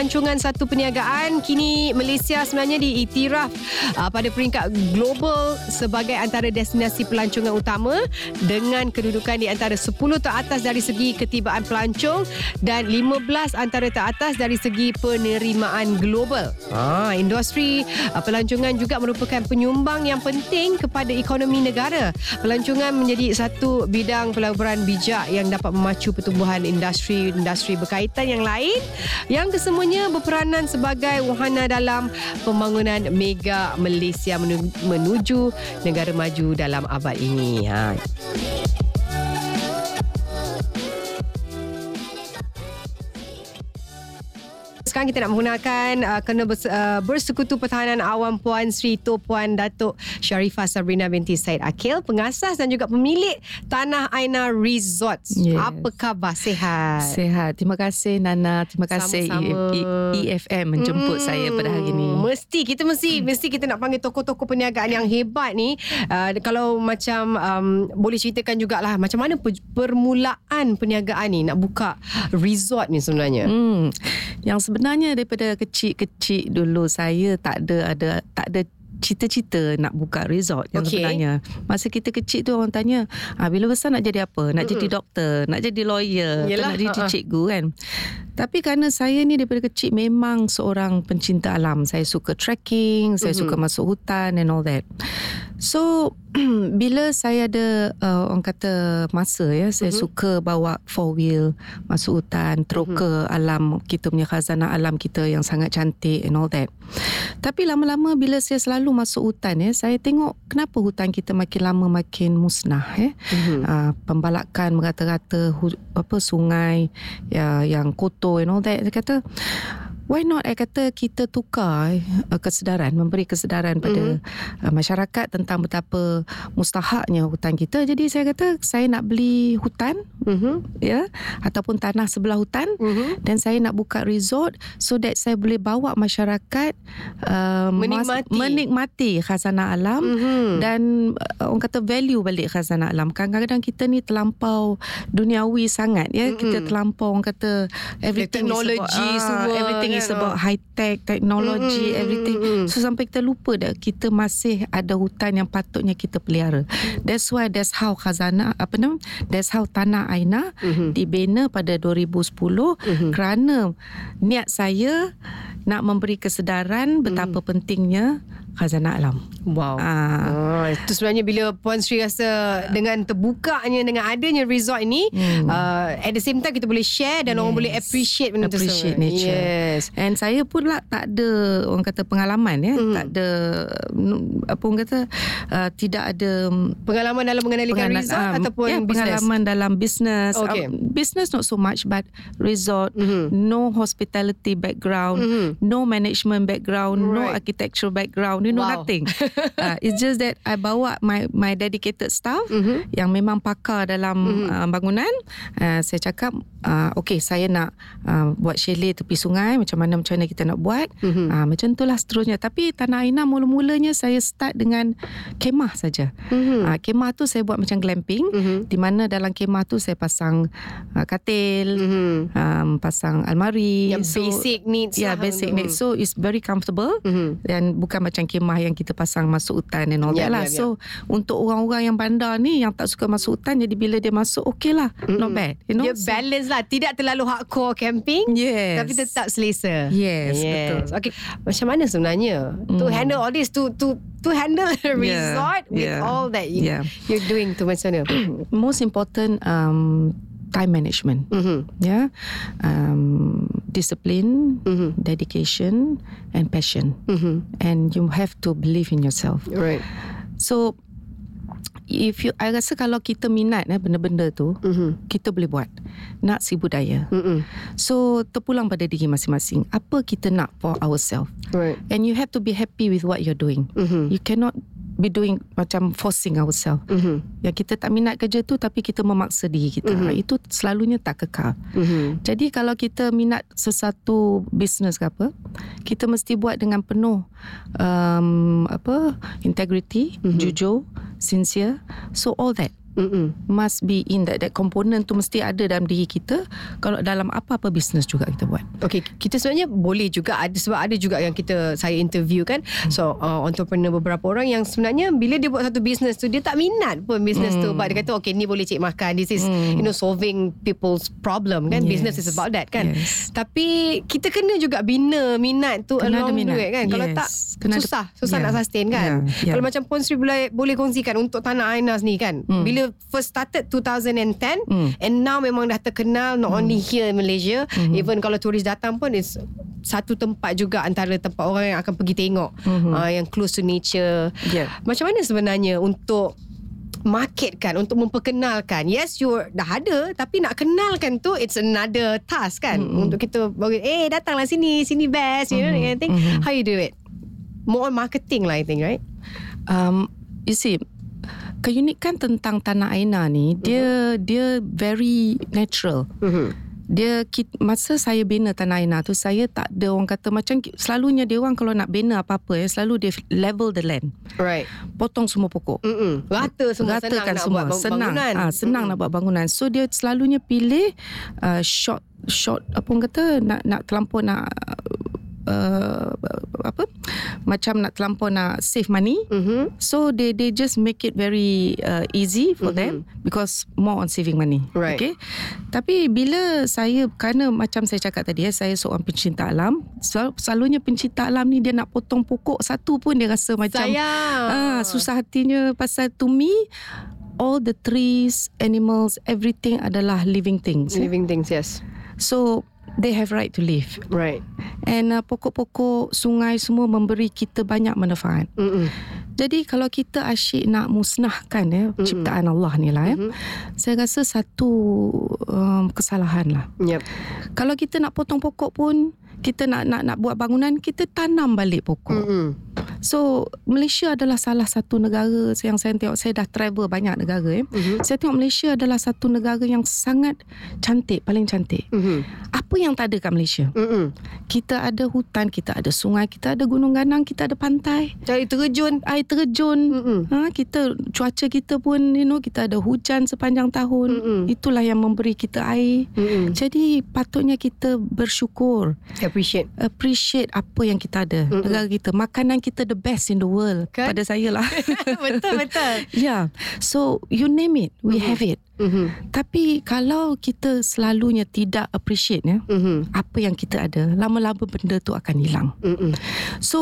Pelancongan satu perniagaan kini Malaysia sebenarnya diiktiraf uh, pada peringkat global sebagai antara destinasi pelancongan utama dengan kedudukan di antara 10 teratas dari segi ketibaan pelancong dan 15 antara teratas dari segi penerimaan global. Ah, industri uh, pelancongan juga merupakan penyumbang yang penting kepada ekonomi negara. Pelancongan menjadi satu bidang pelaburan bijak yang dapat memacu pertumbuhan industri-industri berkaitan yang lain yang kesemua semuanya berperanan sebagai wahana dalam pembangunan mega Malaysia menuju negara maju dalam abad ini. Ha. Sekarang kita nak menggunakan uh, kena bers, uh, bersekutu pertahanan awam Puan Sri Tu Puan Datuk Sharifah Sabrina binti Said Akil pengasas dan juga pemilik Tanah Aina Resorts. Yes. Apa khabar? Sehat? Sehat. Terima kasih Nana. Terima kasih Sama-sama. EFM menjemput hmm. saya pada hari ini. Mesti kita mesti hmm. mesti kita nak panggil tokoh-tokoh perniagaan yang hebat ni. Uh, kalau macam um, boleh ceritakan jugalah macam mana permulaan perniagaan ni nak buka resort ni sebenarnya. Hmm. Yang sebenarnya sebenarnya daripada kecil-kecil dulu saya tak ada ada tak ada cita-cita nak buka resort yang okay. sebenarnya. Masa kita kecil tu orang tanya, ah, bila besar nak jadi apa? Nak mm-hmm. jadi doktor, nak jadi lawyer, Yelah, nak jadi uh-uh. cikgu kan? Tapi kerana saya ni daripada kecil memang seorang pencinta alam. Saya suka trekking, mm-hmm. saya suka masuk hutan and all that. So bila saya ada uh, orang kata masa ya saya uh-huh. suka bawa four wheel masuk hutan terus uh-huh. alam kita punya khazanah alam kita yang sangat cantik and all that. Tapi lama-lama bila saya selalu masuk hutan ya saya tengok kenapa hutan kita makin lama makin musnah ya. Uh-huh. Uh, pembalakan merata-rata hu- apa sungai ya yang kotor and all that. Saya kata why not I kata kita tukar uh, kesedaran memberi kesedaran pada mm-hmm. uh, masyarakat tentang betapa mustahaknya hutan kita jadi saya kata saya nak beli hutan mm-hmm. ya ataupun tanah sebelah hutan mm-hmm. dan saya nak buka resort so that saya boleh bawa masyarakat uh, menikmati mas- menikmati khazanah alam mm-hmm. dan uh, orang kata value balik khazanah alam kadang-kadang kita ni terlampau duniawi sangat ya mm-hmm. kita terlampau orang kata everything teknologi is about, uh, semua everything is about high tech technology mm-hmm. everything so sampai kita lupa dah kita masih ada hutan yang patutnya kita pelihara that's why that's how khazanah apa nama that's how tanah aina mm-hmm. dibina pada 2010 mm-hmm. kerana niat saya nak memberi kesedaran betapa mm. pentingnya khazanah alam. Wow. Ah. Oh, itu sebenarnya bila Puan Sri rasa dengan terbukanya dengan adanya resort ini hmm. uh, at the same time kita boleh share dan yes. orang boleh appreciate benda appreciate tersebut. nature. Yes. And saya pun lah tak ada orang kata pengalaman ya, hmm. tak ada apa orang kata uh, tidak ada pengalaman dalam mengendalikan pengala- resort um, ataupun yeah, business. pengalaman dalam business. Okay. Um, business not so much but resort mm-hmm. no hospitality background, mm-hmm. no management background, right. no architectural background you know wow. nothing. uh, it's just that I bawa my my dedicated staff mm-hmm. yang memang pakar dalam mm-hmm. uh, bangunan. Uh, saya cakap, uh, okay saya nak uh, buat chalet tepi sungai. Macam mana macam mana kita nak buat. Mm-hmm. Uh, macam itulah seterusnya. Tapi Tanah Aina mula-mulanya saya start dengan kemah saja. Mm-hmm. Uh, kemah tu saya buat macam glamping. Mm-hmm. Di mana dalam kemah tu saya pasang uh, katil, mm-hmm. um, pasang almari. Yang so, basic needs. Yeah, lah. basic needs. So it's very comfortable. Mm-hmm. Dan bukan macam kemah yang kita pasang masuk hutan and all yeah, that lah. Yeah, yeah. So untuk orang-orang yang bandar ni yang tak suka masuk hutan jadi bila dia masuk okey lah. Mm-hmm. Not bad. You know? Dia balance lah. Tidak terlalu hardcore camping. Yes. Tapi tetap selesa. Yes, yes. betul. Okay. Macam mana sebenarnya mm. to handle all this to to to handle a resort yeah, with yeah. all that you, yeah. you're doing to macam mana? Most important um, time management mm-hmm. yeah um, discipline mm-hmm. dedication and passion mm-hmm. and you have to believe in yourself right so if you I rasa kalau kita minat eh benda-benda tu mm-hmm. kita boleh buat nak si budaya mm-hmm. so terpulang pada diri masing-masing apa kita nak for ourselves right and you have to be happy with what you're doing mm-hmm. you cannot be doing macam forcing ourselves. Mm-hmm. Yang kita tak minat kerja tu tapi kita memaksa diri kita. Mhm. Mm-hmm. Itu selalunya tak kekal. Mm-hmm. Jadi kalau kita minat sesuatu bisnes ke apa, kita mesti buat dengan penuh um, apa integrity, Mhm. mm-hmm. jujur, sincere. So all that Mm-hmm. must be in that that component tu mesti ada dalam diri kita kalau dalam apa-apa bisnes juga kita buat. Okay, kita sebenarnya boleh juga ada sebab ada juga yang kita saya interview kan. So uh, entrepreneur beberapa orang yang sebenarnya bila dia buat satu business tu dia tak minat pun business tu. But dia kata okay ni boleh cik makan. This is you know solving people's problem kan. Yes. Business is about that kan. Yes. Tapi kita kena juga bina minat tu Kena along the minat. way kan. Kalau Yes. tak Kena susah, susah Yeah. nak sustain kan. Yeah. Yeah. Kalau macam Pon Sri boleh boleh kongsikan untuk Tanah Ainas ni kan. Hmm. Bila first started 2010 Hmm. and now memang dah terkenal not only here in Malaysia Hmm. even kalau turis datang pun is satu tempat juga antara tempat orang yang akan pergi tengok Mhm. uh, yang close to nature. Yeah. Macam mana sebenarnya untuk marketkan untuk memperkenalkan yes you dah ada tapi nak kenalkan tu it's another task kan Mm-mm. untuk kita bagi eh datanglah sini sini best you know Mhm. that kind of thing Mhm. how you do it more on marketing lah I think right Um, you see, keunikan tentang tanah Aina ni dia dia very natural. mm-hmm. Dia masa saya bina tanah Aina tu saya tak ada orang kata macam selalunya dia orang kalau nak bina apa-apa ya selalu dia level the land. right Potong semua pokok. Mm-mm. rata semua senang Ratakan nak semua buat bang- senang bangunan ah, senang nak buat bangunan so dia selalunya pilih uh, short short apa orang kata nak nak terlampau nak uh, apa macam nak terlampau nak save money mm-hmm. So they they just make it very uh, easy for mm-hmm. them because more on saving money. Right. Okay. Tapi bila saya kerana macam saya cakap tadi ya, saya seorang pencinta alam. Sel, selalunya pencinta alam ni dia nak potong pokok satu pun dia rasa macam sayang ah susah hatinya pasal to me all the trees, animals, everything adalah living things. ya. living things yes So they have right to live. right And uh, pokok-pokok, sungai semua memberi kita banyak manfaat. Mm-mm. Jadi kalau kita asyik nak musnahkan ya mm-hmm. ciptaan Allah ni lah ya. Mhm. Saya rasa satu um, kesalahan lah. yep Kalau kita nak potong pokok pun kita nak nak nak buat bangunan kita tanam balik pokok. Mm. Mm-mm. So Malaysia adalah salah satu negara yang saya tengok saya dah travel banyak negara ya. Mhm. Saya tengok Malaysia adalah satu negara yang sangat cantik, paling cantik. Mhm. Apa yang tak ada kat Malaysia? Mm-mm. Kita ada hutan, kita ada sungai, kita ada gunung ganang, kita ada pantai, cari terjun air terjun, Mm-mm. Ha, kita cuaca kita pun you know kita ada hujan sepanjang tahun. Mm-mm. Itulah yang memberi kita air. Mm-mm. Jadi patutnya kita bersyukur, appreciate appreciate apa yang kita ada. Mm-mm. Negara kita, makanan kita the best in the world. Kan? Pada saya lah. betul betul yeah. So you name it, we Mhm. have it. Mhm. Tapi kalau kita selalunya tidak appreciate ya, Mhm. apa yang kita ada, lama-lama benda tu akan hilang. Mm-mm. So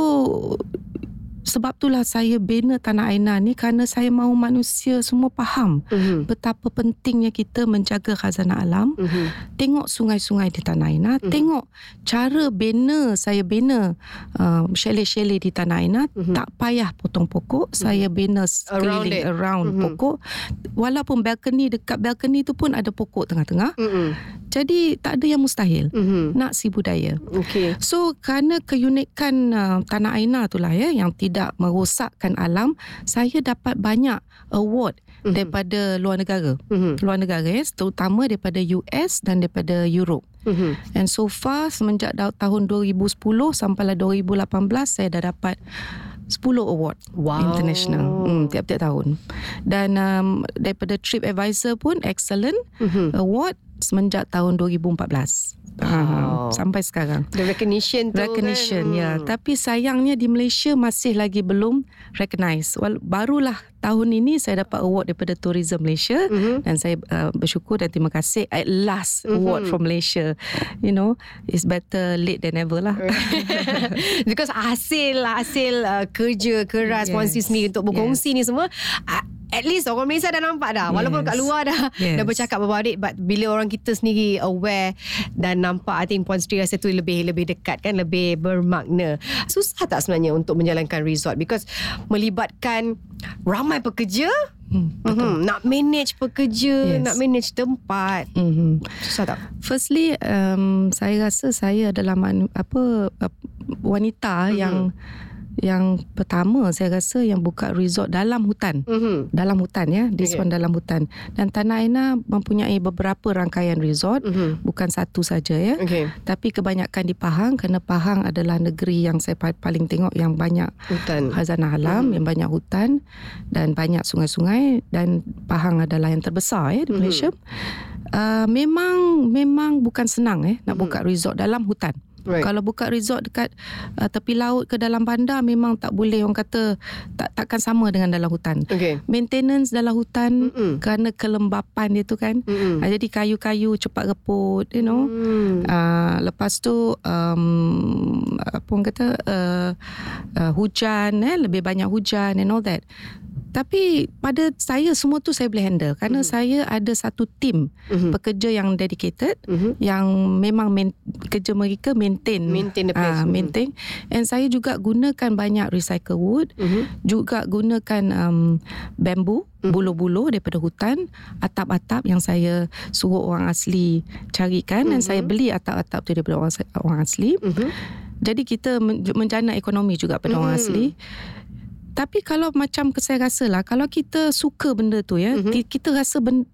sebab itulah saya bina Tanah Aina ni kerana saya mahu manusia semua faham Mhm. betapa pentingnya kita menjaga khazanah alam. Mhm. Tengok sungai-sungai di Tanah Aina, Mhm. tengok cara bina saya bina uh, chalet-chalet di Tanah Aina, Mhm. tak payah potong pokok, saya bina Around it. around Mhm. pokok. Walaupun balcony dekat balcony tu pun ada pokok tengah-tengah. Mm-mm. Jadi tak ada yang mustahil. Mhm. Nak si budaya. Okay. So kerana keunikan uh, Tanah Aina itulah ya yang tidak merosakkan alam, saya dapat banyak award Mhm. daripada luar negara. Mhm. Luar negara ya, terutama daripada US dan daripada Europe. Mhm. And so far semenjak da- tahun 2010 sampailah 2018 saya dah dapat 10 award Wow. international hmm, tiap-tiap tahun. Dan um, daripada TripAdvisor pun excellent Mhm. award semenjak tahun 2014. Wow. Ha, sampai sekarang. The recognition tu Recognition kan. ya. Hmm. Tapi sayangnya di Malaysia masih lagi belum recognize. Wal- barulah tahun ini saya dapat award daripada Tourism Malaysia Mhm. dan saya uh, bersyukur dan terima kasih at last Mhm. award from Malaysia. You know, it's better late than never lah. Because hasil hasil uh, kerja keras Yes. Puan Sri sendiri untuk berkongsi ni semua uh, At least orang Malaysia dah nampak dah Walaupun Yes. kat luar dah Yes. Dah bercakap about it But bila orang kita sendiri aware Dan nampak I think Puan Sri rasa tu lebih Lebih dekat kan Lebih bermakna Susah tak sebenarnya Untuk menjalankan resort Because Melibatkan Ramai pekerja Hmm, mm-hmm. Nak manage pekerja Yes. Nak manage tempat Mhm. Susah tak? Firstly, um, saya rasa saya adalah manu, apa uh, wanita Mhm. yang Yang pertama saya rasa yang buka resort dalam hutan. Mhm. Dalam hutan ya, this Okay. one dalam hutan. Dan Tanah Aina mempunyai beberapa rangkaian resort, Mhm. bukan satu saja ya. Okey. Tapi kebanyakan di Pahang kerana Pahang adalah negeri yang saya pa- paling tengok yang banyak Hutan. khazanah alam, yang banyak hutan dan banyak sungai-sungai dan Pahang adalah yang terbesar ya di Mhm. Malaysia. Uh, memang memang bukan senang eh nak Mhm. buka resort dalam hutan. Right. Kalau buka resort dekat uh, tepi laut ke dalam bandar memang tak boleh orang kata tak takkan sama dengan dalam hutan. Okey. Maintenance dalam hutan Mm-mm. kerana kelembapan dia tu kan. Mm-mm. Uh, jadi kayu-kayu cepat reput, you know. Hmm. Uh, lepas tu um, apa orang kata uh, uh, hujan eh lebih banyak hujan and all that. Tapi pada saya semua tu saya boleh handle kerana Mhm. saya ada satu tim Mhm. pekerja yang dedicated Mhm. yang memang main, kerja mereka maintain Maintain the place. ah, Mhm. maintain and saya juga gunakan banyak recycle wood Mhm. juga gunakan um, bambu Mhm. buluh-buluh daripada hutan atap-atap yang saya suruh orang asli carikan dan Mhm. saya beli atap-atap tu daripada orang, orang asli Mhm. jadi kita men- menjana ekonomi juga pada orang Mhm. asli tapi kalau macam saya rasa lah kalau kita suka benda tu ya Mhm. ki- kita rasa ben,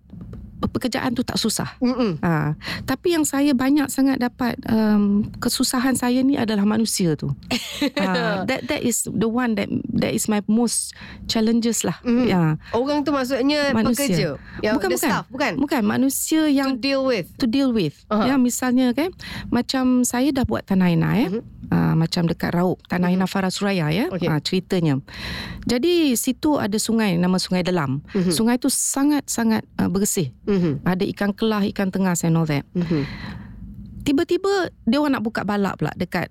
pekerjaan tu tak susah Mm-mm. Ha, tapi yang saya banyak sangat dapat um, kesusahan saya ni adalah manusia tu. ha, that that is the one that that is my most challenges lah. Mhm. Ya. Orang tu maksudnya Manusia. pekerja. Yang Bukan, bukan. staff, bukan? Bukan manusia To yang deal with. to deal with. Aha. Ya misalnya kan macam saya dah buat Tanah Aina ya. Mhm. Uh, macam dekat Raup Tanah Aina Farah Suraya ya. Okey. Ah, ceritanya. Jadi situ ada sungai nama Sungai Delam. Mhm. Sungai tu sangat-sangat uh, bersih. Mhm. Ada ikan kelah, ikan tengas and all that. Mhm. tiba-tiba dia orang nak buka balak pula dekat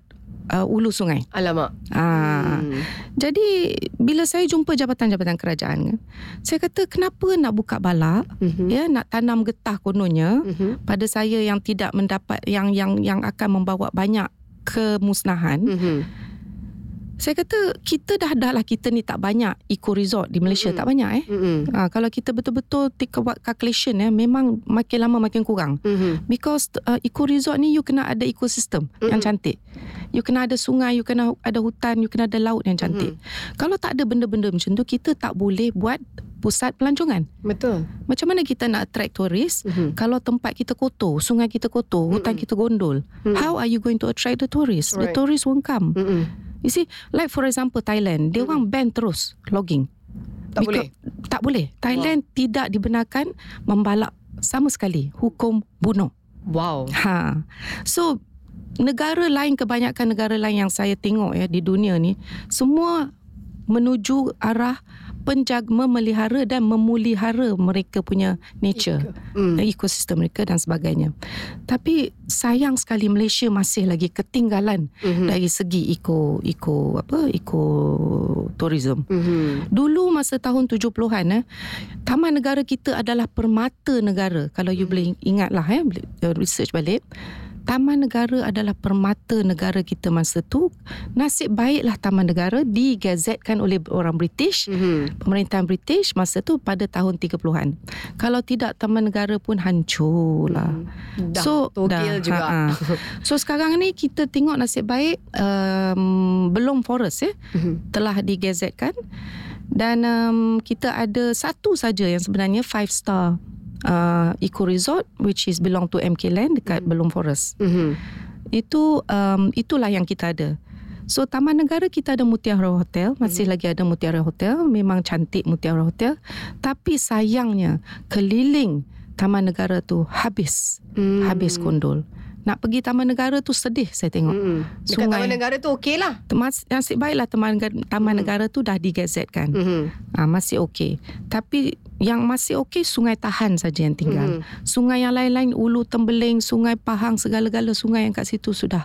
uh, ulu sungai. Alamak. Ah, Hmm. Jadi bila saya jumpa jabatan-jabatan kerajaan kan, saya kata kenapa nak buka balak, Mhm. ya nak tanam getah kononnya Mhm. pada saya yang tidak mendapat yang yang yang akan membawa banyak kemusnahan. Mhm. Saya kata kita dah dah lah kita ni tak banyak eco resort di Malaysia Mm-mm. tak banyak eh. Mhm. Ha, kalau kita betul-betul take buat calculation ya memang makin lama makin kurang. Mhm. Because uh, eco resort ni you kena ada ekosistem mm-hmm. yang cantik. You kena ada sungai, you kena ada hutan, you kena ada laut yang cantik. Mm-hmm. Kalau tak ada benda-benda macam tu, kita tak boleh buat pusat pelancongan. Betul. Macam mana kita nak attract tourist Mhm. kalau tempat kita kotor, sungai kita kotor, hutan Mm-mm. kita gondol? Mm-mm. How are you going to attract the tourists? The Right. tourists won't come. Mhm. You see, like for example Thailand, dia orang ban terus logging. Tak Because- boleh. Tak boleh. Thailand tidak dibenarkan membalak sama sekali hukum bunuh. Wow. Ha. So negara lain kebanyakan negara lain yang saya tengok ya di dunia ni semua menuju arah penjaga memelihara dan memulihara mereka punya nature Hmm. ekosistem mereka dan sebagainya. Tapi sayang sekali Malaysia masih lagi ketinggalan Mhm. dari segi eco eco apa eco tourism. Mhm. Dulu masa tahun 70-an eh taman negara kita adalah permata negara. Kalau you boleh ingatlah eh uh, research balik. Taman negara adalah permata negara kita masa tu. Nasib baiklah taman negara digazetkan oleh orang British Mhm. pemerintahan British masa tu pada tahun 30-an. Kalau tidak taman negara pun hancur lah. Dah So, togel dah, juga. ha-ha. So sekarang ni kita tengok nasib baik um, belum forest ya Mhm. telah digazetkan dan um, kita ada satu saja yang sebenarnya five star uh, eco resort which is belong to MK Land dekat Hmm. Belum Forest. Mhm. Itu um, itulah yang kita ada. So Taman Negara kita ada Mutiara Hotel, masih lagi ada Mutiara Hotel, memang cantik Mutiara Hotel. Tapi sayangnya keliling Taman Negara tu habis, Hmm. habis kondol. Nak pergi Taman Negara tu sedih saya tengok. Mhm. Dekat Sungai. Taman Negara tu okey lah. Mas, nasib baiklah Taman, Taman Hmm. Negara tu dah digazetkan. Mhm. Ah, masih okey. Tapi yang masih okey Sungai Tahan saja yang tinggal. Mhm. Sungai yang lain-lain Ulu Tembeling, Sungai Pahang, segala-gala sungai yang kat situ sudah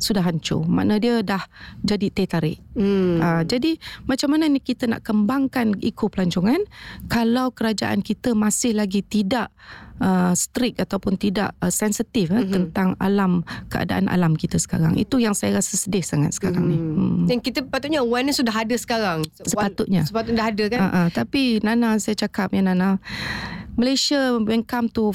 sudah hancur. Makna dia dah jadi teh tarik. Hmm. Ah, jadi macam mana ni kita nak kembangkan eco pelancongan kalau kerajaan kita masih lagi tidak uh, strict ataupun tidak uh, sensitif eh, Mhm. tentang alam keadaan alam kita sekarang. Itu yang saya rasa sedih sangat sekarang ni. Hmm. Dan kita patutnya awareness sudah ada sekarang. Sepatutnya. Sepatutnya dah ada kan? Uh, uh, tapi Nana saya cakap ya Nana Malaysia when come to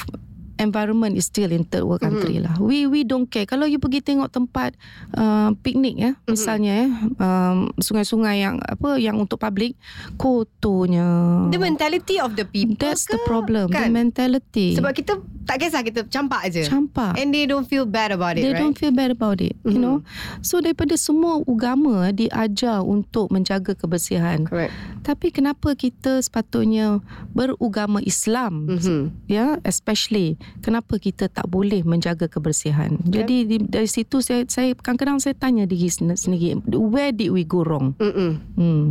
environment is still in third world country mm-hmm. lah. We we don't care. Kalau you pergi tengok tempat uh, piknik ya, mm-hmm. misalnya ya, um, sungai-sungai yang apa yang untuk public kotornya. The mentality of the people. That's ke? the problem. Kan? The mentality. Sebab kita tak kisah kita campak aje. Campak. And they don't feel bad about it, They right? don't feel bad about it, mm-hmm. you know. So daripada semua agama diajar untuk menjaga kebersihan. Correct. Tapi kenapa kita sepatutnya beragama Islam, Mm-hmm. ya, especially kenapa kita tak boleh menjaga kebersihan? Jadi di, dari situ saya saya kadang-kadang saya tanya diri sen- sendiri, where did we go wrong? Mm-mm. Hmm.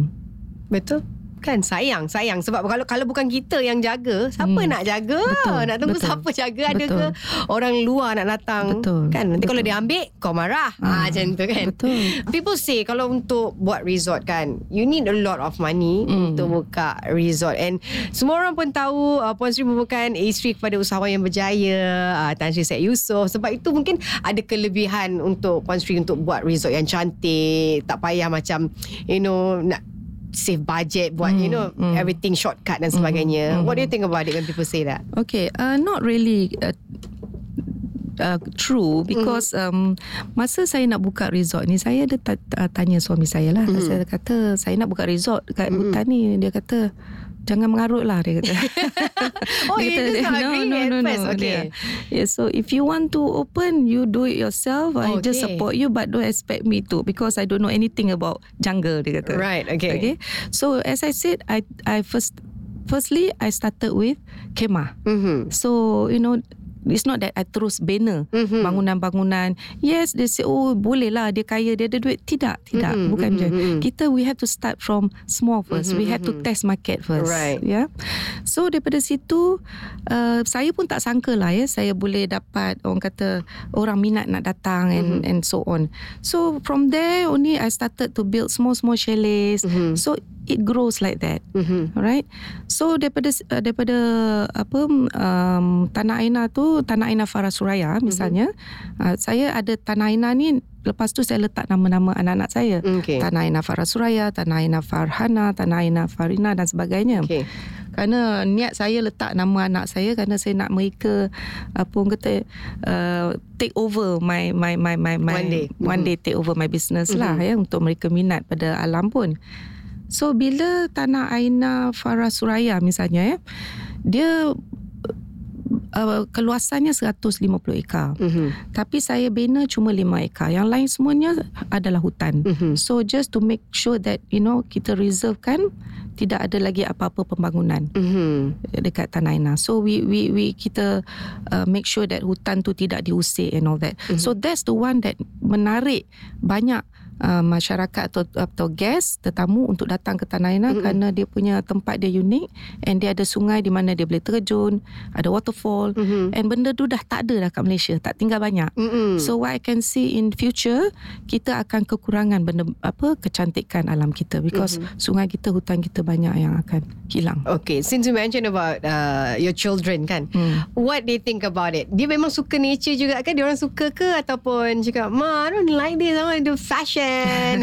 Betul. Kan sayang, sayang sebab kalau kalau bukan kita yang jaga, siapa Hmm. nak jaga? Betul, nak tunggu betul. siapa jaga ada ke orang luar nak datang? Betul, Kan nanti kalau betul. dia ambil kau marah. Ah macam tu kan. Betul. People say kalau untuk buat resort kan, you need a lot of money Hmm. untuk buka resort and semua orang pun tahu uh, Puan Sri merupakan isteri kepada usahawan yang berjaya, uh, Tan Sri Syed Yusof. Sebab itu mungkin ada kelebihan untuk Puan Sri untuk buat resort yang cantik, tak payah macam you know nak save budget buat you know Hmm, hmm. everything shortcut dan sebagainya. What do you think about it when people say that? Okay, uh, not really uh, uh, true because um, masa saya nak buka resort ni saya ada ta- ta- tanya suami saya lah. Mhm. Saya kata saya nak buka resort dekat hutan ni. Dia kata jangan mengarut lah dia kata. Oh, Dia kata, just not agree at first. Okay. Dia, yeah, so if you want to open, you do it yourself. I just Okay. support you but don't expect me to because I don't know anything about jungle dia kata. Right, okay. Okay. So as I said, I I first firstly I started with kemah. Mhm. So you know It's not that I terus banner Mhm. bangunan-bangunan. Yes, they say oh boleh lah dia kaya dia ada duit. Tidak, tidak, Mhm, bukan mhm, je. mhm. Kita we have to start from small first. Mhm, We have to mhm. test market first. Right. Yeah. So daripada situ uh, saya pun tak sangka lah ya saya boleh dapat orang kata orang minat nak datang and Mhm. and so on. So from there only I started to build small small chalets. Mhm. So it grows like that. Mhm. Alright. So daripada uh, daripada apa um, Tanah Aina tu Tanah Aina Farah Suraya misalnya uh, saya ada Tanah Aina ni lepas tu saya letak nama-nama anak-anak saya. Okay. Tanah Aina Farah Suraya, Tanah Aina Farhana, Tanah Aina Farina dan sebagainya. Okay. Kerana niat saya letak nama anak saya kerana saya nak mereka apa orang kata uh, take over my my my my, my One day. one Mhm. day take over my business lah ya untuk mereka minat pada alam pun. So bila Tanah Aina Farah Suraya misalnya ya dia uh, keluasannya 150 ekar. Mhm. Tapi saya bina cuma 5 ekar. Yang lain semuanya adalah hutan. Mhm. So just to make sure that you know kita reservekan tidak ada lagi apa-apa pembangunan Mhm. dekat Tanah Aina. So we we we kita uh, make sure that hutan tu tidak diusir and all that. Mhm. So that's the one that menarik banyak uh, masyarakat atau atau guest tetamu untuk datang ke Tanah Aina Mhm. kerana dia punya tempat dia unik and dia ada sungai di mana dia boleh terjun, ada waterfall Mhm. and benda tu dah tak ada dah kat Malaysia, tak tinggal banyak. Mhm. So what I can see in future kita akan kekurangan benda apa kecantikan alam kita because Mhm. sungai kita hutan kita banyak yang akan hilang. Okay, since you mentioned about uh, your children kan, Hmm. what they think about it? Dia memang suka nature juga kan? Dia orang suka ke ataupun cakap, ma, I don't like this, I want to do fashion.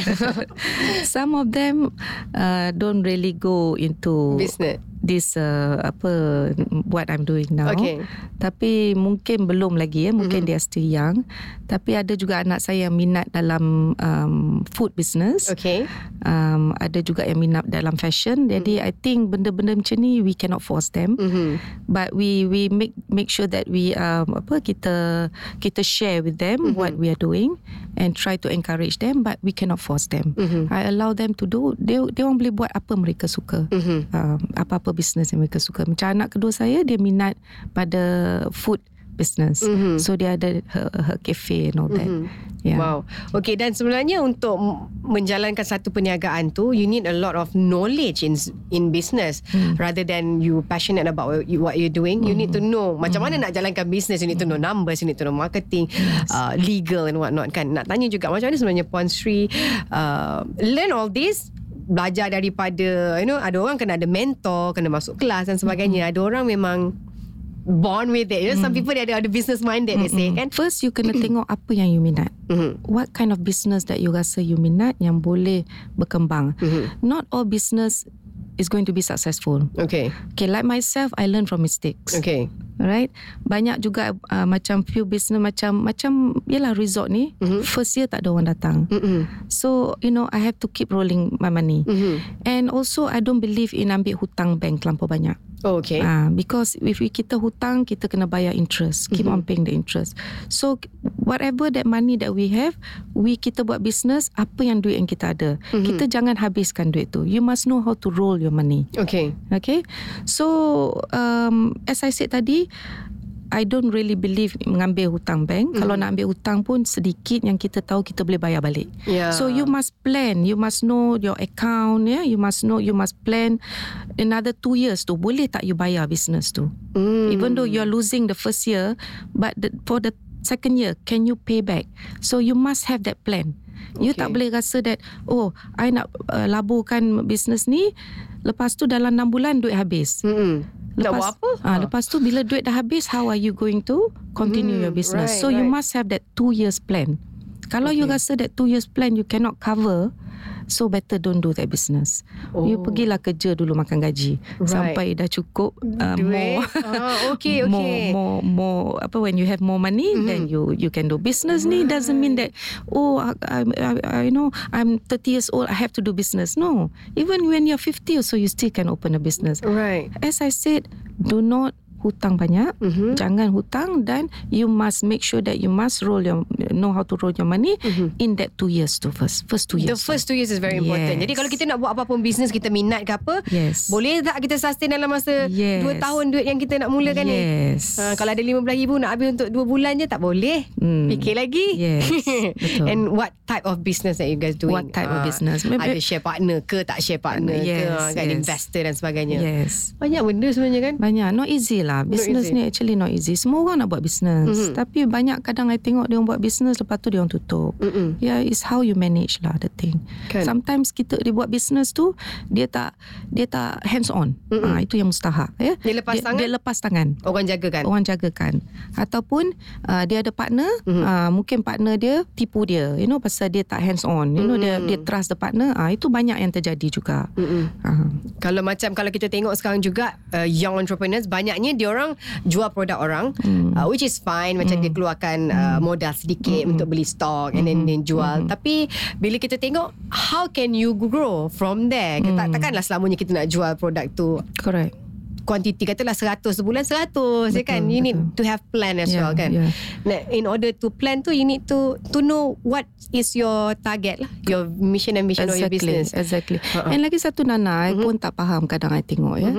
Some of them uh, don't really go into Business. This uh, apa what I'm doing now. Okay. Tapi mungkin belum lagi ya, mungkin Mhm. dia still young. Tapi ada juga anak saya yang minat dalam um, food business. Okay. Um, ada juga yang minat dalam fashion. Jadi I think benda-benda macam ni we cannot force them. Mhm. but we we make make sure that we um apa kita kita share with them Mhm. what we are doing and try to encourage them but we cannot force them Mhm. I allow them to do dia dia orang boleh buat apa mereka suka Mhm. um, apa-apa bisnes yang mereka suka macam anak kedua saya dia minat pada food business Mhm. so dia ada her, her cafe and all that Mhm. yeah Wow. Okay, dan sebenarnya untuk menjalankan satu perniagaan tu, you need a lot of knowledge in in business Hmm. rather than you passionate about what, you, what you're doing. You need to know macam mana nak jalankan business. You need to know numbers, you need to know marketing, uh, legal and what not kan. Nak tanya juga macam mana sebenarnya Puan Sri uh, learn all this belajar daripada you know ada orang kena ada mentor kena masuk kelas dan sebagainya. Ada orang memang born with it. You know some people they ada ada business minded they say kan? First you kena tengok apa yang you minat. Mhm. what kind of business that you rasa you minat yang boleh berkembang. Mhm. not all business is going to be successful. Okay. Okay, like myself, I learn from mistakes. Okay. Right? Banyak juga uh, macam few business macam macam yalah resort ni mm-hmm. first year tak ada orang datang. Mm-mm. So, you know, I have to keep rolling my money. Mm-hmm. And also I don't believe in ambil hutang bank terlampau banyak. Oh, okay. Ah, because if we kita hutang, kita kena bayar interest. Keep on paying the interest. So whatever that money that we have, we kita buat business, apa yang duit yang kita ada. Kita jangan habiskan duit tu. You must know how to roll your money. Okay. Okay. So um, as I said tadi, I don't really believe mengambil hutang bank. Kalau nak ambil hutang pun sedikit yang kita tahu kita boleh bayar balik. Yeah. So you must plan. You must know your account. Yeah, you must know. You must plan another two years tu. Boleh tak you bayar business tu? Mm. Even though you are losing the first year, but the, for the second year, can you pay back? So you must have that plan. You Okay. tak boleh rasa that oh I nak uh, laburkan business ni lepas tu dalam 6 bulan duit habis. Nak buat apa? Ah, lepas tu bila duit dah habis how are you going to continue Hmm, your business? right, so you right. must have that 2 years plan. Kalau you rasa that 2 years plan you cannot cover so better don't do that business. Oh. You Oh. pergilah kerja dulu makan gaji Right. sampai dah cukup uh, Duit. more Ah, okay, more okay. more more apa when you have more money mm-hmm. then you you can do business ni doesn't mean that oh I, I, I, know I'm 30 years old I have to do business no even when you're 50 so you still can open a business Right. as I said do not hutang banyak Mhm. jangan hutang dan you must make sure that you must roll your know how to roll your money in that two years tu first first two Mhm. The years first two years is very important. Yes. Jadi kalau kita nak buat apa-apa business kita minat ke apa, Yes. boleh tak kita sustain dalam masa Yes. dua tahun duit yang kita nak mulakan ni? yes Ha, kalau ada RM15,000 nak habis untuk dua bulan je tak boleh. Hmm. Fikir lagi. Yes, betul. And what type of business that you guys doing? What type of Ah, business? Maybe- Ada share partner ke tak share partner Yes, ke? Kan yes. investor dan sebagainya. yes Banyak benda sebenarnya kan? Banyak Not easy lah Business easy. ni actually not easy Semua orang nak buat business mm-hmm. Tapi banyak kadang I tengok Dia orang buat business Lepas tu dia orang tutup Mm-mm. Yeah it's how you manage lah The thing Kan. Sometimes kita Dia buat business tu Dia tak Dia tak hands on ha, Itu yang mustahak ya? Dia lepas tangan? Dia lepas tangan Orang jaga kan? Orang jagakan Ataupun uh, Dia ada partner Mhm. mm-hmm. uh, Mungkin partner dia Tipu dia You know Pasal dia tak hands on You know dia, dia trust the partner uh, Itu banyak yang terjadi juga Mm-mm. uh, Kalau macam kalau kita tengok sekarang juga uh, young entrepreneurs banyaknya dia orang jual produk orang Hmm. uh, which is fine. Macam dia keluarkan uh, modal sedikit Hmm. untuk beli stok and then then jual. Tapi bila kita tengok how can you grow from there? Hmm. tak takkanlah selamanya kita nak jual produk tu. Correct kuantiti katalah 100 sebulan 100 ya kan you need to have plan as Yeah, well kan yeah. Nah, in order to plan tu you need to to know what is your target lah your mission and mission of your business Exactly. Ha-ha. And lagi satu Nana, I pun tak faham kadang I tengok ya.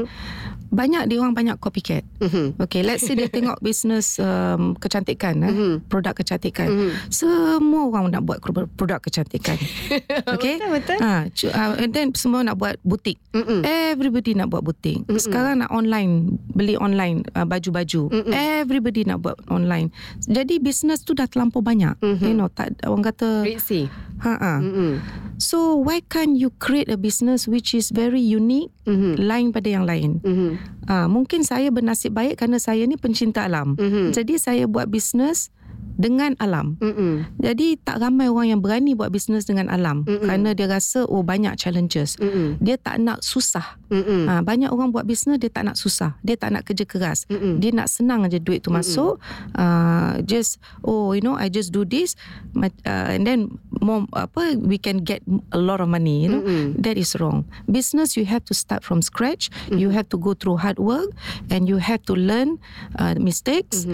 Banyak dia orang banyak copycat. Mhm. Okay, let's say dia tengok business um, kecantikan, eh, Mhm. produk kecantikan. Mhm. Semua orang nak buat produk kecantikan. Okay? Betul, betul. Ha, uh, and then semua nak buat butik. Mm-mm. Everybody nak buat butik. Sekarang nak online, beli online uh, baju-baju. Everybody nak buat online. Jadi business tu dah terlampau banyak. You know, tak orang kata Ritzy. ha. Mm-mm. So why can't you create a business which is very unique, Mhm. lain pada yang lain? Mhm. Ah, mungkin saya bernasib baik kerana saya ni pencinta alam. Mhm. Jadi saya buat bisnes dengan alam. Mm-mm. Jadi tak ramai orang yang berani buat bisnes dengan alam Mm-mm. kerana dia rasa oh banyak challenges. Mm-mm. Dia tak nak susah. Mm-mm. Ha, banyak orang buat bisnes dia tak nak susah. Dia tak nak kerja keras. Mm-mm. Dia nak senang aja duit tu masuk. Uh, just oh you know I just do this uh, and then more apa we can get a lot of money, you know. Mm-mm. That is wrong. Business you have to start from scratch. You have to go through hard work and you have to learn uh, mistakes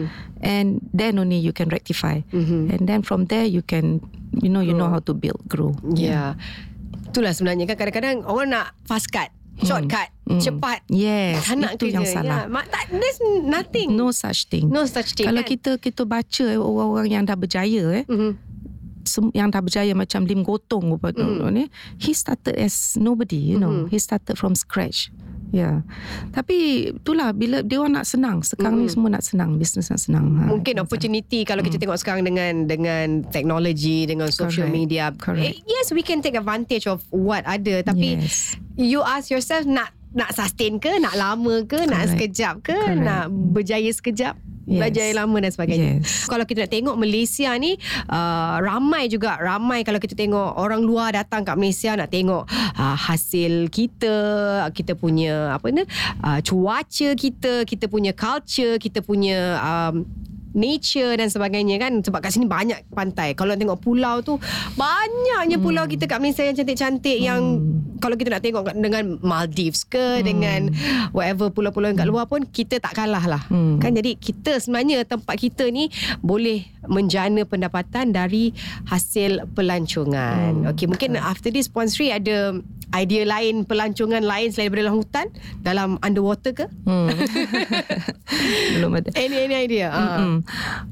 and then only you can rectify. Mhm. And then from there you can you know you know how to build grow. Ya. Itulah sebenarnya kan kadang-kadang orang nak fast cut, shortcut, Mm. cepat. Yes, Tak nak itu kerja. yang salah. Ma- tak, there's nothing. No such thing. No such thing. Kalau kan? kita kita baca eh, orang-orang yang dah berjaya eh Mhm. sem- yang dah berjaya macam Lim Gotong Mm. ni he started as nobody you know Mhm. he started from scratch Ya. Tapi itulah bila dia orang nak senang. Sekarang ni semua nak senang, bisnes nak senang. Ha, Mungkin nak opportunity kalau kita tengok sekarang dengan dengan teknologi dengan social Correct. media. Correct. Eh, yes, we can take advantage of what ada tapi Yes. you ask yourself nak nak sustain ke, nak lama ke, nak Correct. sekejap ke, Correct. nak berjaya sekejap. Yes. Belajar yang lama dan sebagainya. Yes. Kalau kita nak tengok Malaysia ni uh, ramai juga ramai kalau kita tengok orang luar datang kat Malaysia nak tengok uh, hasil kita, kita punya apa ni? Uh, cuaca kita, kita punya culture, kita punya um, nature dan sebagainya kan. Sebab kat sini banyak pantai. Kalau tengok pulau tu banyaknya pulau Hmm. kita kat Malaysia yang cantik-cantik yang kalau kita nak tengok dengan Maldives ke dengan whatever pulau-pulau yang kat luar pun kita tak kalah lah. Hmm. kan? Jadi kita sebenarnya tempat kita ni boleh menjana pendapatan dari hasil pelancongan. Hmm. okey mungkin after this Sri ada idea lain pelancongan lain selain daripada dalam hutan dalam underwater ke Hmm. Belum ada. any any idea. Mm-mm.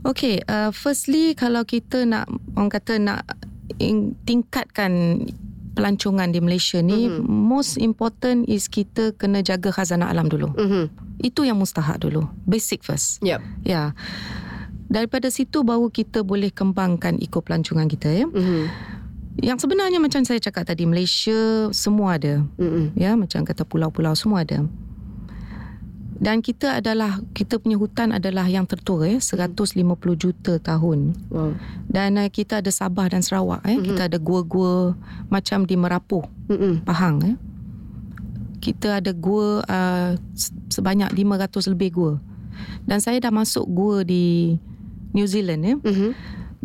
Okay, uh, firstly kalau kita nak orang kata nak in, tingkatkan pelancongan di Malaysia ni, mm-hmm. most important is kita kena jaga khazanah alam dulu. Mhm. Itu yang mustahak dulu. Basic first. Yep. Ya. Daripada situ baru kita boleh kembangkan iko pelancongan kita ya. Mhm. Yang sebenarnya macam saya cakap tadi Malaysia semua ada. Mhm. Ya, macam kata pulau-pulau semua ada. Dan kita adalah kita punya hutan adalah yang tertua ya 150 juta tahun. Wow. Dan uh, kita ada Sabah dan Sarawak eh. Mhm. Kita ada gua-gua macam di Merapu, Mhm. Pahang eh. Kita ada gua uh, se- sebanyak 500 lebih gua. Dan saya dah masuk gua di New Zealand ya. Mhm.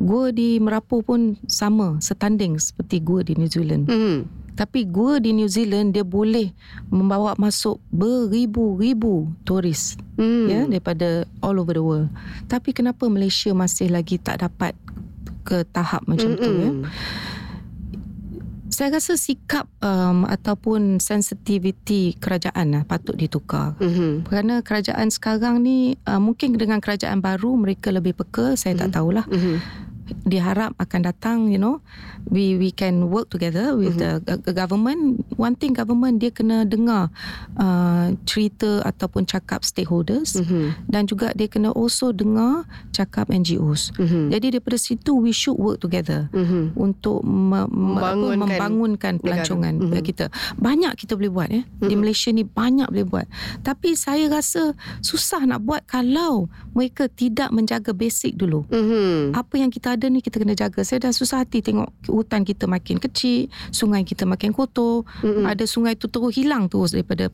Gua di Merapu pun sama, setanding seperti gua di New Zealand. Mhm. Tapi gua di New Zealand dia boleh membawa masuk beribu-ribu turis Mhm. ya daripada all over the world. Tapi kenapa Malaysia masih lagi tak dapat ke tahap macam tu ya? Saya rasa sikap um, ataupun sensitivity kerajaan lah patut ditukar. Mhm. Kerana kerajaan sekarang ni uh, mungkin dengan kerajaan baru mereka lebih peka, saya tak tahulah. Mhm. Diharap akan datang you know we we can work together with Mhm. the government one thing government dia kena dengar uh, cerita ataupun cakap stakeholders Mhm. dan juga dia kena also dengar cakap NGOs Mhm. jadi daripada situ we should work together Mhm. untuk me, apa, Membangunkan membangunkan pelancongan. Mhm. kita. Banyak kita boleh buat ya. Di Mhm. Malaysia ni banyak boleh buat. Tapi saya rasa susah nak buat kalau mereka tidak menjaga basic dulu. Mhm. Apa yang kita ada ni kita kena jaga. Saya dah susah hati tengok hutan kita makin kecil, sungai kita makin kotor. Mhm. Ada sungai tu terus hilang terus daripada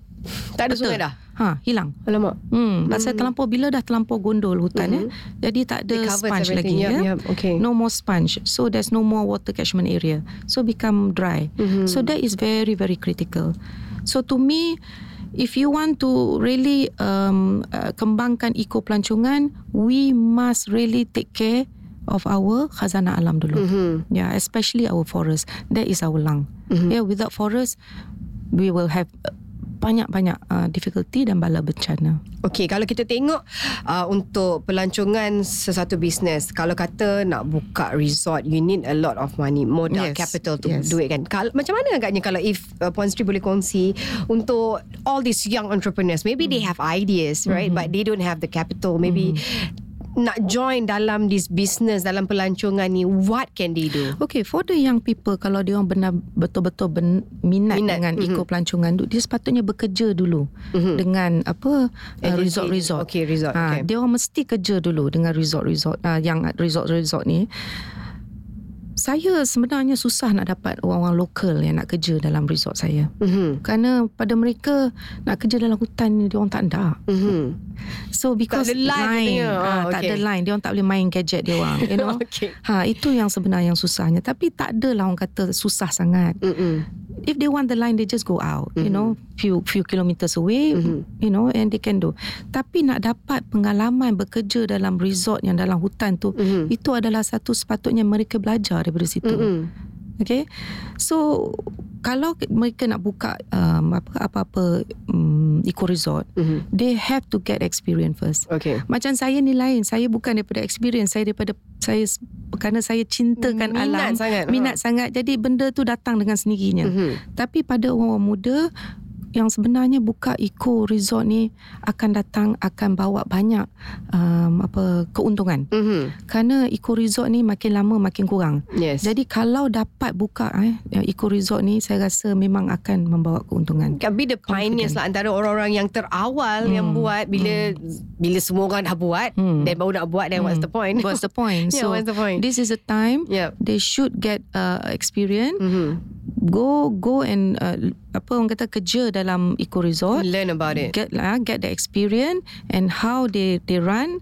Tak ada sungai dah. ha hilang. Alamak. Hmm, pasal Mhm. terlampau bila dah terlampau gondol hutan Mhm. eh. Jadi tak ada sponge lagi. Yup, ya. yup. Okay. No more sponge. So there's no more water catchment area. So become dry. Mhm. So that is very very critical. So to me if you want to really um, uh, kembangkan eco pelancongan, we must really take care of our khazanah alam dulu. Mhm. Yeah, especially our forest. That is our lung. Mhm. Yeah, without forest we will have uh, banyak-banyak uh, difficulty dan bala bencana. Okey, kalau kita tengok uh, untuk pelancongan sesuatu bisnes, kalau kata nak buka resort, you need a lot of money, modal Yes, capital to yes. do it kan. Kal- macam mana agaknya kalau if uh, Puan Sri boleh kongsi untuk all these young entrepreneurs, maybe they have ideas, right? But they don't have the capital. Maybe nak join dalam this business, dalam pelancongan ni, what can they do? Okay, for the young people, kalau dia orang benar betul-betul ben, minat, Minat, dengan mhm. eco pelancongan tu, dia sepatutnya bekerja dulu Mhm. dengan apa uh, resort-resort. Okay, resort. Ha, okay. Dia orang mesti kerja dulu dengan resort-resort uh, yang resort-resort ni. Saya sebenarnya susah nak dapat orang-orang lokal yang nak kerja dalam resort saya. Mhm. Kerana pada mereka nak kerja dalam hutan ni dia orang tak ada. Mhm. So because ada line katanya. ah, Oh, tak okay. ada line, dia orang tak boleh main gadget dia orang, you know. okay. Ha itu yang sebenarnya yang susahnya. Tapi tak adalah orang kata susah sangat. Mhm. If they want the line they just go out, you Mhm. know, few few kilometers away, Mhm. you know, and they can do. Tapi nak dapat pengalaman bekerja dalam resort yang dalam hutan tu, Mhm. itu adalah satu sepatutnya mereka belajar daripada situ. Mhm. Okay. So kalau mereka nak buka um, apa apa-apa um, eco resort, Mhm. they have to get experience first. Okay. Macam saya ni lain. Saya bukan daripada experience. Saya daripada saya kerana saya cintakan Minat alam. sangat. Minat sangat. Jadi benda tu datang dengan sendirinya. Mhm. Tapi pada orang muda yang sebenarnya buka eco resort ni akan datang akan bawa banyak um, apa keuntungan. Mhm. Kerana eco resort ni makin lama makin kurang. Yes. Jadi kalau dapat buka eh eco resort ni saya rasa memang akan membawa keuntungan. Can be the pioneers lah antara orang-orang yang terawal Hmm. yang buat bila bila semua orang dah buat Hmm. dan baru nak buat then what's the point? What's the point? Yeah, what's the point? This is a time Yep. they should get uh, experience. Mhm. Go go and uh, apa orang kata kerja dalam eco resort. Learn about it. Get lah, get the experience and how they they run,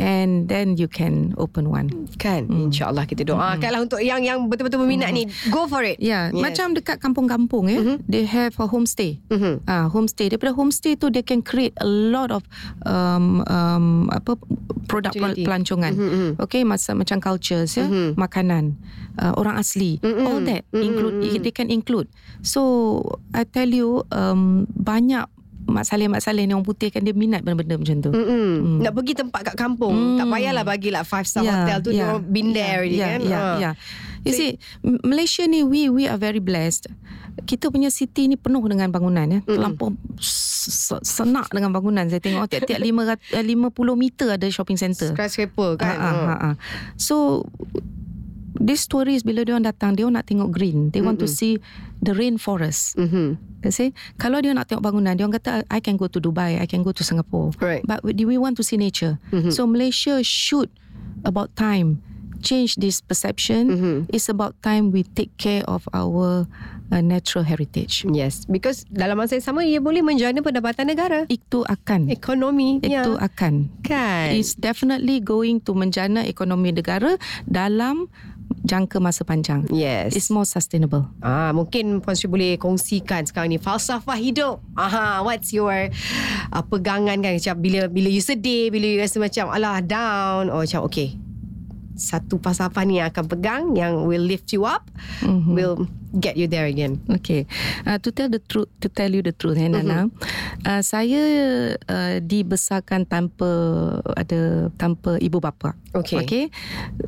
and then you can open one. Kan Hmm. InsyaAllah kita doakanlah Untuk yang yang betul-betul berminat ni Go for it Yeah, Yes. macam dekat kampung-kampung eh, Mhm. they have a homestay. Mhm. Ah, homestay. Daripada homestay tu they can create a lot of um, um, apa produk pelancongan. Mhm, mhm. Okay, masa macam cultures ya, Mhm. makanan, uh, orang asli, Mhm. all that Mhm, include mhm. they can include. So I tell you um, banyak mak saleh-mak saleh ni orang putih kan dia minat benda-benda macam tu. Hmm. Nak pergi tempat kat kampung Hmm. Tak payahlah bagi lah Five star Yeah, hotel tu yeah, Dia been there yeah, already yeah, kan Yeah, Ah. yeah. You So- see, Malaysia ni we we are very blessed. Kita punya city ni penuh dengan bangunan ya. Terlampau s- senak dengan bangunan. Saya tengok tiap-tiap 500 eh, 50 meter ada shopping center. Skyscraper kan Ah, ah, ah, ah. So these tourists bila dia orang datang dia orang nak tengok green. They want to see the rainforest. Mhm. You see? Kalau dia nak tengok bangunan, dia orang kata I can go to Dubai, I can go to Singapore. Right. But we, we want to see nature. Mhm. So Malaysia should about time change this perception. Mhm. It's about time we take care of our uh, natural heritage. Yes Because dalam masa yang sama Ia boleh menjana pendapatan negara Itu akan. Ekonomi Itu ya. akan. Kan It's definitely going to menjana ekonomi negara dalam jangka masa panjang. Yes It's more sustainable. Ah, mungkin Puan Sri boleh kongsikan sekarang ni falsafah hidup. Aha, what's your uh, pegangan kan macam bila bila you sedih, bila you rasa macam alah down or macam okay. Satu falsafah ni yang akan pegang yang will lift you up, Mhm. will get you there again. Okay, uh, to tell the truth, to tell you the truth, eh, Nana, uh, saya uh, dibesarkan tanpa ada tanpa ibu bapa. Okay. Okay,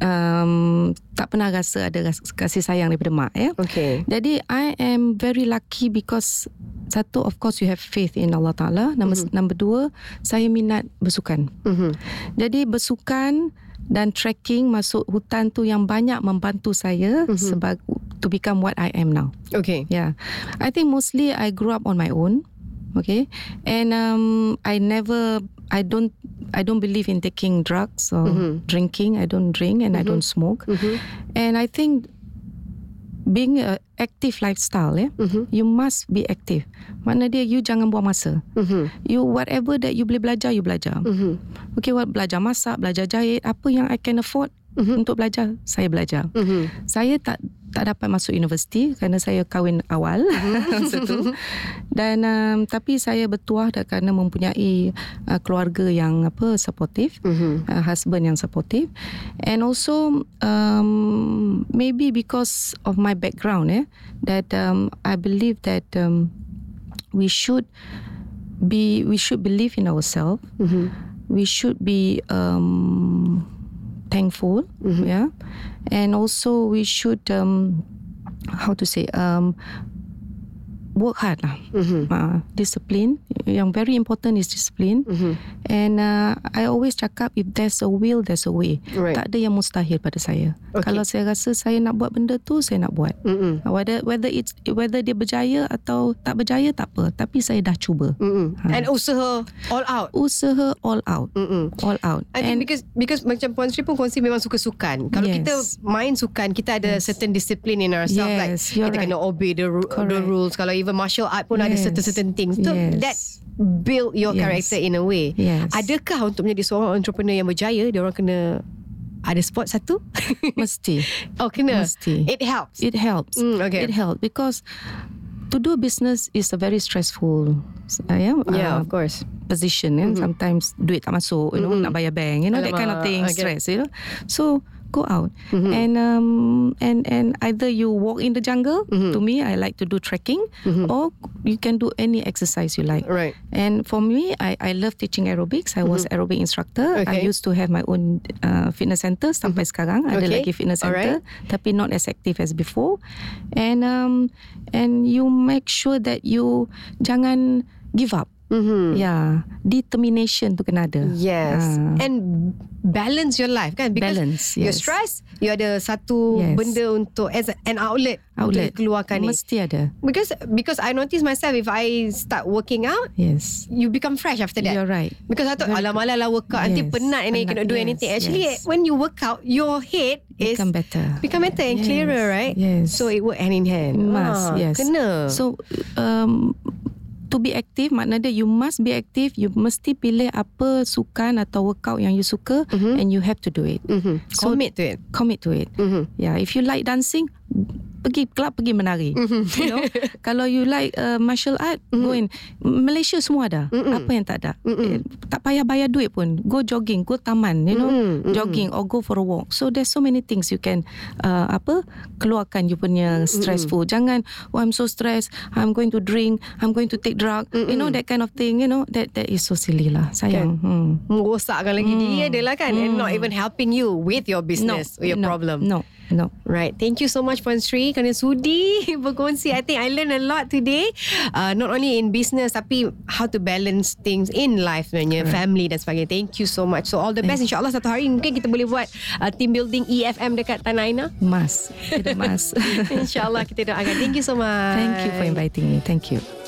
um, tak pernah rasa ada ras- kasih sayang daripada mak ya. Okay. Jadi I am very lucky because satu of course you have faith in Allah Taala. Number mm-hmm. number dua saya minat bersukan. Mhm. Jadi bersukan dan trekking masuk hutan tu yang banyak membantu saya mm-hmm. sebab to become what I am now. Okay. Yeah, I think mostly I grew up on my own. Okay, and um, I never, I don't, I don't believe in taking drugs or Mhm. drinking. I don't drink and I don't smoke. Mhm. And I think being a active lifestyle, yeah, Mhm. you must be active. Mana dia you jangan buang masa. Mhm. You whatever that you boleh belajar, you belajar. Mhm. Okay, what belajar masak, belajar jahit, apa yang I can afford Mhm. untuk belajar, saya belajar. Mhm. Saya tak tak dapat masuk universiti kerana saya kahwin awal masa tu. Dan um, tapi saya bertuah dah kerana mempunyai uh, keluarga yang apa supportive, Mhm. uh, husband yang supportive. And also um, maybe because of my background eh that um, I believe that um, we should be we should believe in ourselves Mhm. we should be um, thankful yeah. And also we should um, how to say um, work hard lah Mhm. uh, discipline yang very important is discipline Mhm. and uh, I always cakap if there's a will there's a way Right. tak ada yang mustahil pada saya Okay. kalau saya rasa saya nak buat benda tu saya nak buat Mhm. whether whether it's whether dia berjaya atau tak berjaya tak apa tapi saya dah cuba Mhm. And usaha all out. usaha all out Mhm. all out I think because because macam Puan Sri pun kongsi memang suka sukan. Kalau Yes. kita main sukan, kita ada certain discipline in ourselves. Yes, like you're kita right. kena obey the, ru- the rules. Kalau even martial art pun ada Yes. certain certain things. So Yes. that build your Yes. character in a way. Yes. Adakah untuk menjadi seorang entrepreneur yang berjaya, dia orang kena ada sport satu? Mesti. oh, kena. Mesti. It helps. It helps. Mm, okay. It helps because to do business is a very stressful uh, yeah, yeah, uh, of course. position. Yeah? Sometimes duit tak masuk, you know, nak bayar bank, you know, that kind of Alamak, thing, okay. stress, you know. So go out Mhm. and um and and either you walk in the jungle. Mhm. To me, I like to do trekking, Mhm. or you can do any exercise you like. Right. And for me, I, I love teaching aerobics. I was aerobic instructor. I Mm-hmm. Okay. used to have my own uh, fitness center sampai sekarang. Ada Okay. lagi fitness center, tapi not as active as before. And um and you make sure that you jangan give up. Mhm. Yeah, determination tu kena ada. Yes. Ah. And balance your life kan because Balance, you're yes. stressed, you ada satu Yes. benda untuk as an outlet, Outlet. untuk keluarkan ni. Mesti ada. Because because I notice myself if I start working out, Yes. you become fresh after that. You're right. Because I thought, alah malah lah work out Nanti Yes, penat and then you cannot do yes, anything Actually yes. when you work out Your head is Become better. Become better and Yes, clearer right yes. So it work hand in hand Ah, Must, yes. Kena So um, to be active maknanya you must be active. You mesti pilih apa sukan atau workout yang you suka Mhm. and you have to do it. Mhm. So- Commit to it Commit to it. Mhm. Yeah, if you like dancing, pergi kelab pergi menari. Mhm. You know, kalau you like uh, martial art, go in. Malaysia semua ada. Mhm. Apa yang tak ada? Mhm. Eh, Tak payah bayar duit pun. Go jogging, go taman, you know, Mhm, mhm. jogging or go for a walk. So there's so many things you can uh, apa keluarkan you punya stressful. Jangan oh I'm so stressed, I'm going to drink, I'm going to take drug. You know that kind of thing, you know, that that is so silly lah. Sayang. Hmm. Merosakkan lagi Hmm. diri dia lah kan And not even helping you With your business With your no, problem No, no. Right. Thank you so much Puan Sri kerana sudi berkongsi. I think I learn a lot today. Uh, not only in business tapi how to balance things in life sebenarnya, family dan sebagainya. Thank you so much. So all the best insyaAllah satu hari mungkin kita boleh buat uh, team building EFM dekat Tanah Aina. Mas. Tidak mas. InsyaAllah kita doakan. Thank you so much. Thank you for inviting me. Thank you.